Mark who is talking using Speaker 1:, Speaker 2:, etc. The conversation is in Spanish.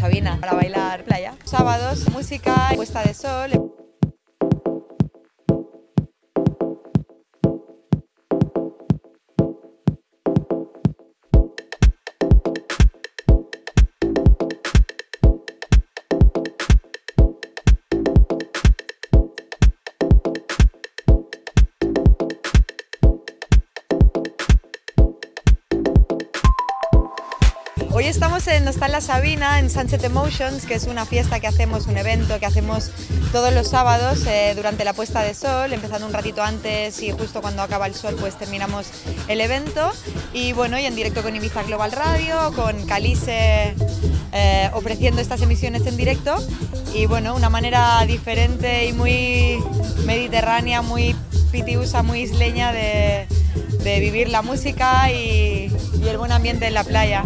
Speaker 1: Sabina para bailar playa. Sábados, música, puesta de sol. Hoy estamos en Está La Sabina, en Sunset Emotions, que es una fiesta que hacemos, un evento que hacemos todos los sábados eh, durante la puesta de sol, empezando un ratito antes y justo cuando acaba el sol pues terminamos el evento. Y bueno, y en directo con Ibiza Global Radio, con Calice eh, ofreciendo estas emisiones en directo. Y bueno, una manera diferente y muy mediterránea, muy pitiusa, muy isleña de, vivir la música y el buen ambiente en la playa.